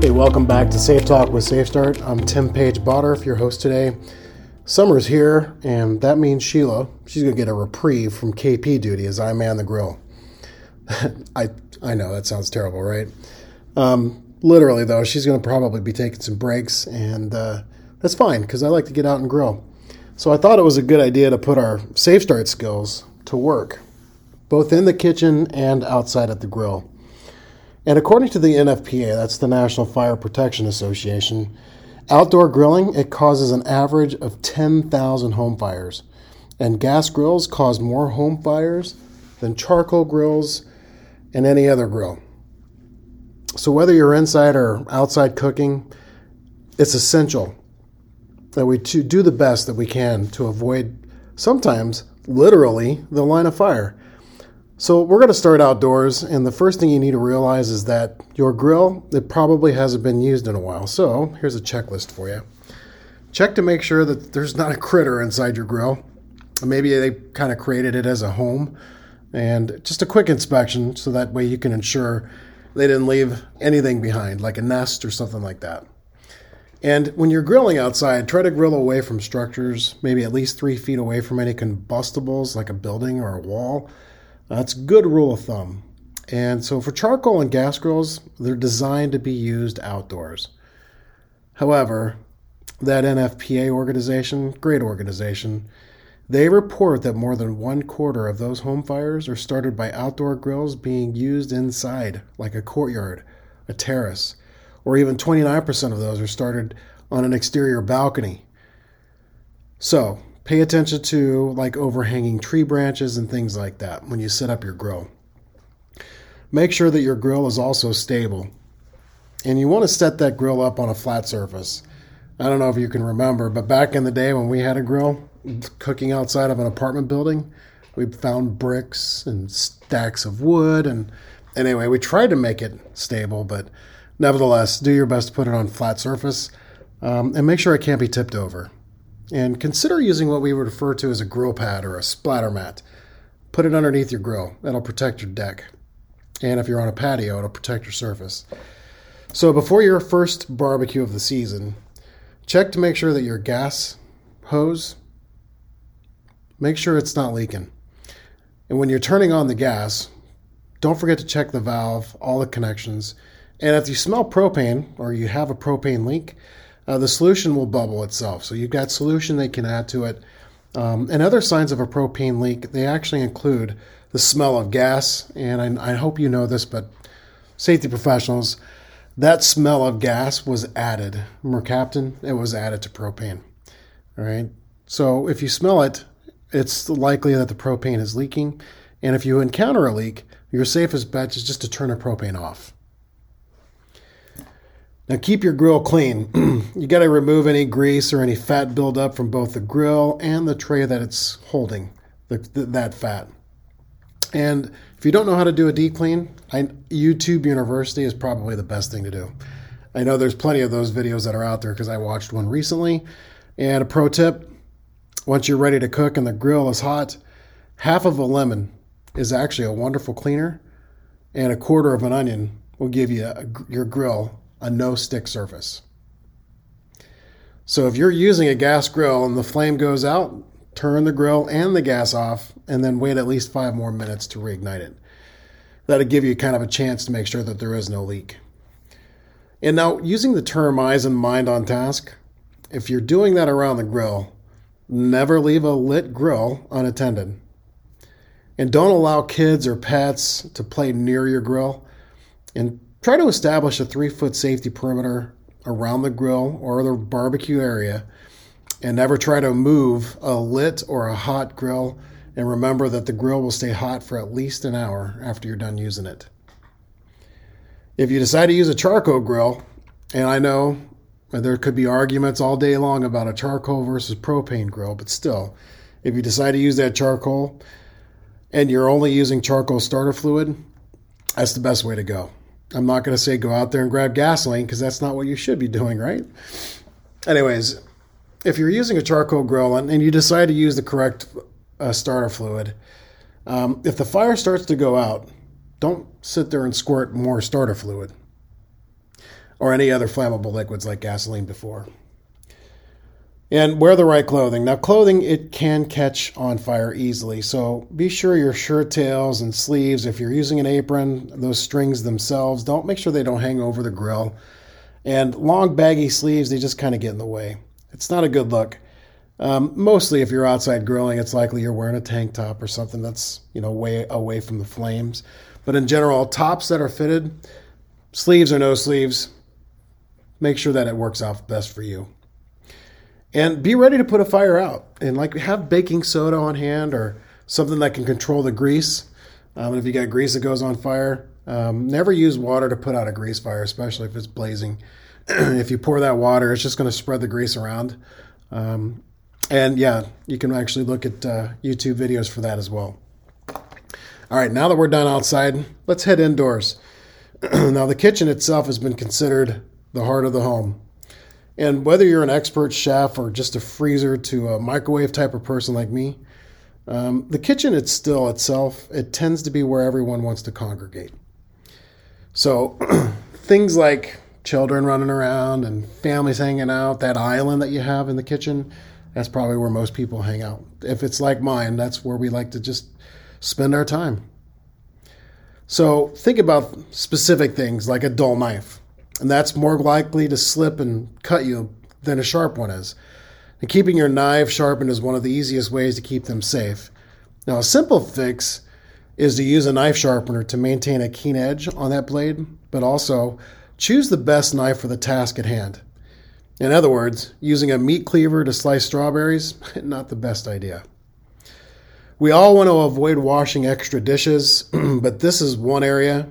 Hey, welcome back to Safe Talk with Safe Start. I'm Tim Page-Bittner, your host today. Summer's here, and that means Sheila. She's gonna get a reprieve from KP duty as I man the grill. I I know that sounds terrible, right? Um, literally though, she's gonna probably be taking some breaks, and uh, that's fine because I like to get out and grill. So I thought it was a good idea to put our Safe Start skills to work, both in the kitchen and outside at the grill. And according to the NFPA, that's the National Fire Protection Association, outdoor grilling it causes an average of 10,000 home fires. And gas grills cause more home fires than charcoal grills and any other grill. So whether you're inside or outside cooking, it's essential that we do the best that we can to avoid sometimes literally the line of fire. So we're going to start outdoors, and the first thing you need to realize is that your grill it probably hasn't been used in a while. So here's a checklist for you. Check to make sure that there's not a critter inside your grill. Maybe they kind of created it as a home, and just a quick inspection so that way you can ensure they didn't leave anything behind, like a nest or something like that. And when you're grilling outside, try to grill away from structures, maybe at least three feet away from any combustibles like a building or a wall that's good rule of thumb. And so for charcoal and gas grills, they're designed to be used outdoors. However, that NFPA organization, great organization, they report that more than one quarter of those home fires are started by outdoor grills being used inside, like a courtyard, a terrace, or even 29% of those are started on an exterior balcony. So, Pay attention to like overhanging tree branches and things like that when you set up your grill. Make sure that your grill is also stable. And you want to set that grill up on a flat surface. I don't know if you can remember, but back in the day when we had a grill cooking outside of an apartment building, we found bricks and stacks of wood and anyway, we tried to make it stable, but nevertheless, do your best to put it on flat surface um, and make sure it can't be tipped over. And consider using what we refer to as a grill pad or a splatter mat. Put it underneath your grill. That'll protect your deck. And if you're on a patio, it'll protect your surface. So before your first barbecue of the season, check to make sure that your gas hose, make sure it's not leaking. And when you're turning on the gas, don't forget to check the valve, all the connections. And if you smell propane or you have a propane leak, uh, the solution will bubble itself. So you've got solution they can add to it. Um, and other signs of a propane leak, they actually include the smell of gas. And I, I hope you know this, but safety professionals, that smell of gas was added. Mercaptan, it was added to propane. All right. So if you smell it, it's likely that the propane is leaking. And if you encounter a leak, your safest bet is just to turn the propane off. Now keep your grill clean. you got to remove any grease or any fat buildup from both the grill and the tray that it's holding the, the, that fat. And if you don't know how to do a deep clean, I, YouTube University is probably the best thing to do. I know there's plenty of those videos that are out there because I watched one recently. And a pro tip once you're ready to cook and the grill is hot, half of a lemon is actually a wonderful cleaner, and a quarter of an onion will give you a, your grill a no stick surface. So if you're using a gas grill and the flame goes out, turn the grill and the gas off and then wait at least five more minutes to reignite it. That'll give you kind of a chance to make sure that there is no leak. And now, using the term eyes and mind on task, if you're doing that around the grill, never leave a lit grill unattended. And don't allow kids or pets to play near your grill. And Try to establish a three foot safety perimeter around the grill or the barbecue area and never try to move a lit or a hot grill. And remember that the grill will stay hot for at least an hour after you're done using it. If you decide to use a charcoal grill, and I know there could be arguments all day long about a charcoal versus propane grill, but still, if you decide to use that charcoal and you're only using charcoal starter fluid, that's the best way to go. I'm not going to say go out there and grab gasoline because that's not what you should be doing, right? Anyways, if you're using a charcoal grill and, and you decide to use the correct uh, starter fluid, um, if the fire starts to go out, don't sit there and squirt more starter fluid. or any other flammable liquids like gasoline before. And wear the right clothing. Now, clothing, it can catch on fire easily. So be sure your shirt tails and sleeves, if you're using an apron, those strings themselves, don't make sure they don't hang over the grill. And long, baggy sleeves, they just kind of get in the way. It's not a good look. Um, mostly, if you're outside grilling, it's likely you're wearing a tank top or something that's you know way away from the flames. But in general, tops that are fitted, sleeves or no sleeves, make sure that it works out best for you. And be ready to put a fire out. And like have baking soda on hand or something that can control the grease. Um, if you got grease that goes on fire, um, never use water to put out a grease fire, especially if it's blazing. if you pour that water, it's just going to spread the grease around. Um, and yeah, you can actually look at uh, YouTube videos for that as well. All right, now that we're done outside, let's head indoors. now, the kitchen itself has been considered the heart of the home. And whether you're an expert chef or just a freezer to a microwave type of person like me, um, the kitchen it's still itself, it tends to be where everyone wants to congregate. So things like children running around and families hanging out, that island that you have in the kitchen, that's probably where most people hang out. If it's like mine, that's where we like to just spend our time. So think about specific things like a dull knife, and that's more likely to slip and cut you than a sharp one is. And keeping your knife sharpened is one of the easiest ways to keep them safe. Now, a simple fix is to use a knife sharpener to maintain a keen edge on that blade, but also choose the best knife for the task at hand. In other words, using a meat cleaver to slice strawberries, not the best idea. We all want to avoid washing extra dishes, but this is one area,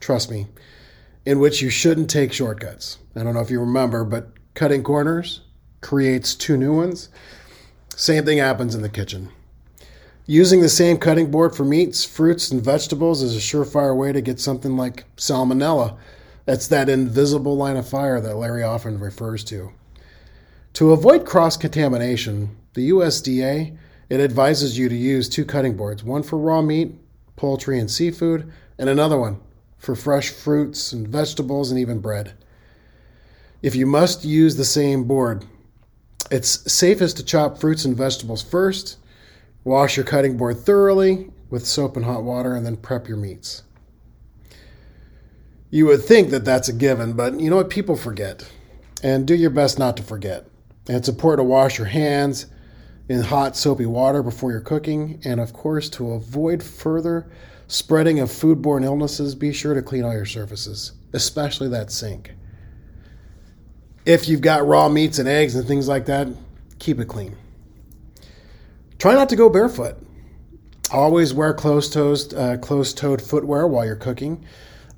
trust me, in which you shouldn't take shortcuts. I don't know if you remember, but cutting corners creates two new ones. Same thing happens in the kitchen. Using the same cutting board for meats, fruits, and vegetables is a surefire way to get something like salmonella that's that invisible line of fire that Larry often refers to. To avoid cross contamination, the USDA it advises you to use two cutting boards, one for raw meat, poultry, and seafood, and another one for fresh fruits and vegetables and even bread. If you must use the same board, it's safest to chop fruits and vegetables first, wash your cutting board thoroughly with soap and hot water, and then prep your meats. You would think that that's a given, but you know what? People forget. And do your best not to forget. And it's important to wash your hands in hot, soapy water before you're cooking. And of course, to avoid further spreading of foodborne illnesses, be sure to clean all your surfaces, especially that sink. If you've got raw meats and eggs and things like that, keep it clean. Try not to go barefoot. Always wear closed-toed, uh, closed-toed footwear while you're cooking.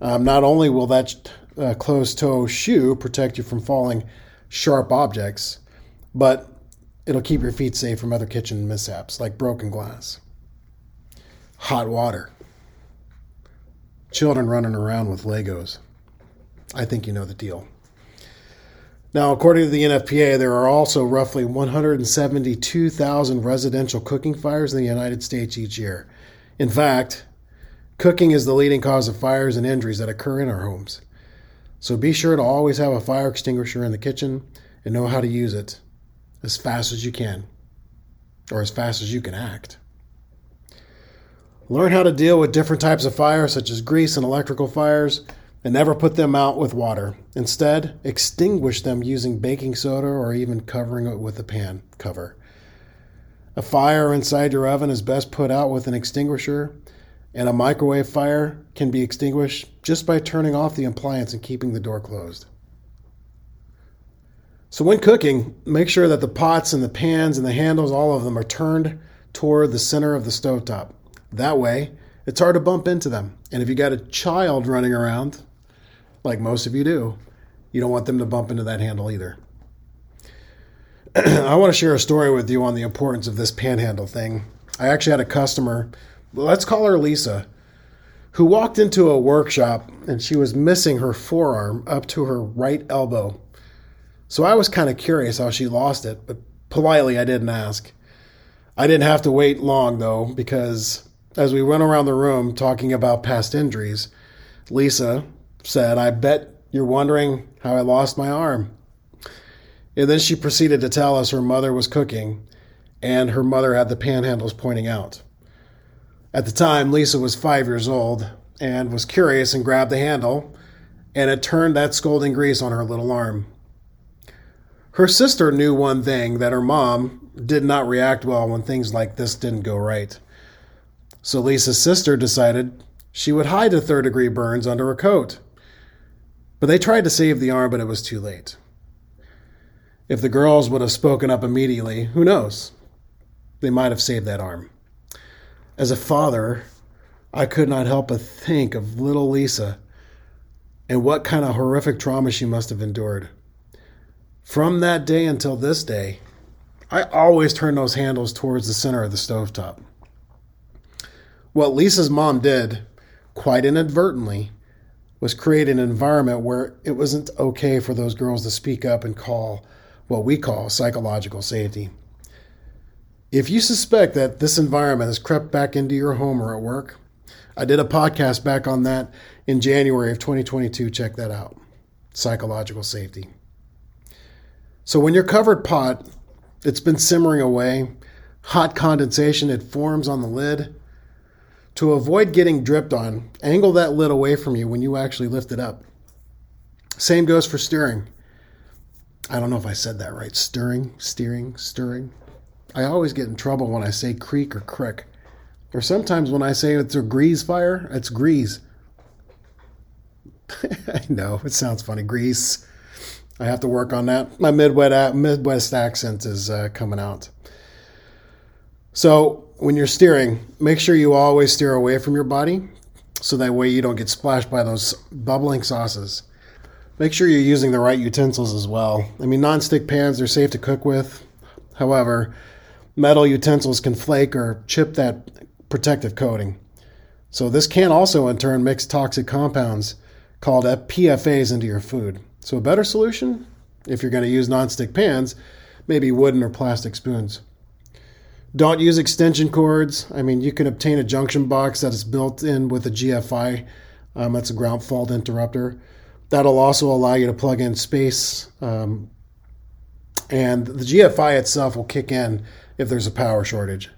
Um, not only will that uh, closed toe shoe protect you from falling sharp objects, but it'll keep your feet safe from other kitchen mishaps like broken glass, hot water, children running around with Legos. I think you know the deal. Now, according to the NFPA, there are also roughly 172,000 residential cooking fires in the United States each year. In fact, Cooking is the leading cause of fires and injuries that occur in our homes. So be sure to always have a fire extinguisher in the kitchen and know how to use it as fast as you can, or as fast as you can act. Learn how to deal with different types of fires, such as grease and electrical fires, and never put them out with water. Instead, extinguish them using baking soda or even covering it with a pan cover. A fire inside your oven is best put out with an extinguisher and a microwave fire can be extinguished just by turning off the appliance and keeping the door closed. So, when cooking, make sure that the pots and the pans and the handles, all of them, are turned toward the center of the stovetop. That way, it's hard to bump into them. And if you got a child running around, like most of you do, you don't want them to bump into that handle either. I want to share a story with you on the importance of this panhandle thing. I actually had a customer let's call her Lisa, who walked into a workshop and she was missing her forearm up to her right elbow. So I was kind of curious how she lost it, but politely I didn't ask. I didn't have to wait long though, because as we went around the room talking about past injuries, Lisa said, I bet You're wondering how I lost my arm. And then she proceeded to tell us her mother was cooking and her mother had the panhandles pointing out. At the time, Lisa was five years old and was curious and grabbed the handle, and it turned that scalding grease on her little arm. Her sister knew one thing that her mom did not react well when things like this didn't go right. So Lisa's sister decided she would hide the third degree burns under a coat. But they tried to save the arm, but it was too late. If the girls would have spoken up immediately, who knows? They might have saved that arm. As a father, I could not help but think of little Lisa and what kind of horrific trauma she must have endured. From that day until this day, I always turn those handles towards the center of the stovetop. What Lisa's mom did, quite inadvertently, was create an environment where it wasn't okay for those girls to speak up and call what we call psychological safety. If you suspect that this environment has crept back into your home or at work, I did a podcast back on that in January of 2022. Check that out. Psychological safety. So when your covered pot, it's been simmering away, hot condensation, it forms on the lid. To avoid getting dripped on, angle that lid away from you when you actually lift it up. Same goes for steering. I don't know if I said that right. Stirring, steering, stirring. I always get in trouble when I say creek or crick. Or sometimes when I say it's a grease fire, it's grease. I know, it sounds funny. Grease. I have to work on that. My Midwest, Midwest accent is uh, coming out. So when you're steering, make sure you always steer away from your body so that way you don't get splashed by those bubbling sauces. Make sure you're using the right utensils as well. I mean, non-stick pans are safe to cook with. However, metal utensils can flake or chip that protective coating. So this can also in turn mix toxic compounds called PFAs into your food. So a better solution, if you're going to use non-stick pans, maybe wooden or plastic spoons. Don't use extension cords. I mean, you can obtain a junction box that is built in with a GFI. Um, that's a ground fault interrupter. That'll also allow you to plug in space. Um, and the GFI itself will kick in if there's a power shortage.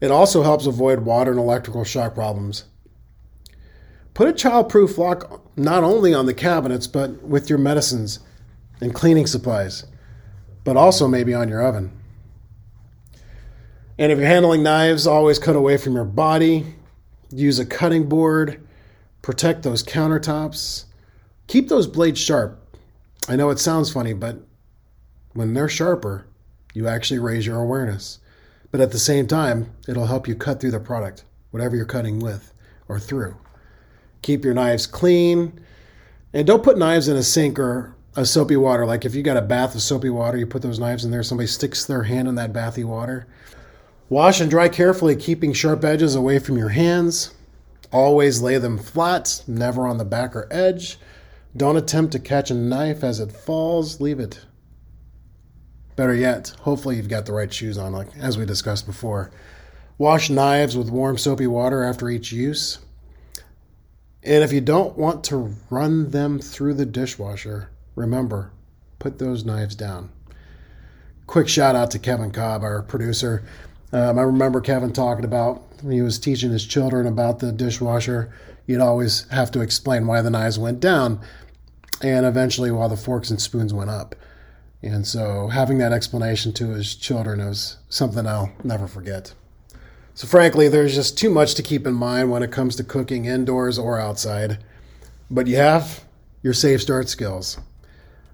It also helps avoid water and electrical shock problems. Put a childproof lock not only on the cabinets, but with your medicines and cleaning supplies, but also maybe on your oven. And if you're handling knives, always cut away from your body. Use a cutting board. Protect those countertops. Keep those blades sharp. I know it sounds funny, but when they're sharper, you actually raise your awareness. But at the same time, it'll help you cut through the product, whatever you're cutting with or through. Keep your knives clean. And don't put knives in a sink or a soapy water. Like if you got a bath of soapy water, you put those knives in there, somebody sticks their hand in that bathy water. Wash and dry carefully, keeping sharp edges away from your hands. Always lay them flat, never on the back or edge. Don't attempt to catch a knife as it falls, leave it. Better yet, hopefully you've got the right shoes on, like as we discussed before. Wash knives with warm soapy water after each use. And if you don't want to run them through the dishwasher, remember, put those knives down. Quick shout out to Kevin Cobb, our producer. Um, I remember Kevin talking about when he was teaching his children about the dishwasher, you'd always have to explain why the knives went down and eventually why the forks and spoons went up. And so having that explanation to his children is something I'll never forget. So, frankly, there's just too much to keep in mind when it comes to cooking indoors or outside. But you have your safe start skills.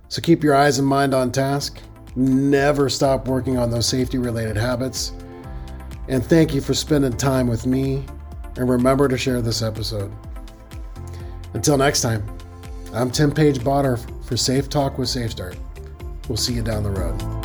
So, keep your eyes and mind on task. Never stop working on those safety related habits. And thank you for spending time with me. And remember to share this episode. Until next time, I'm Tim Page-Bittner for Safe Talk with Safe Start. We'll see you down the road.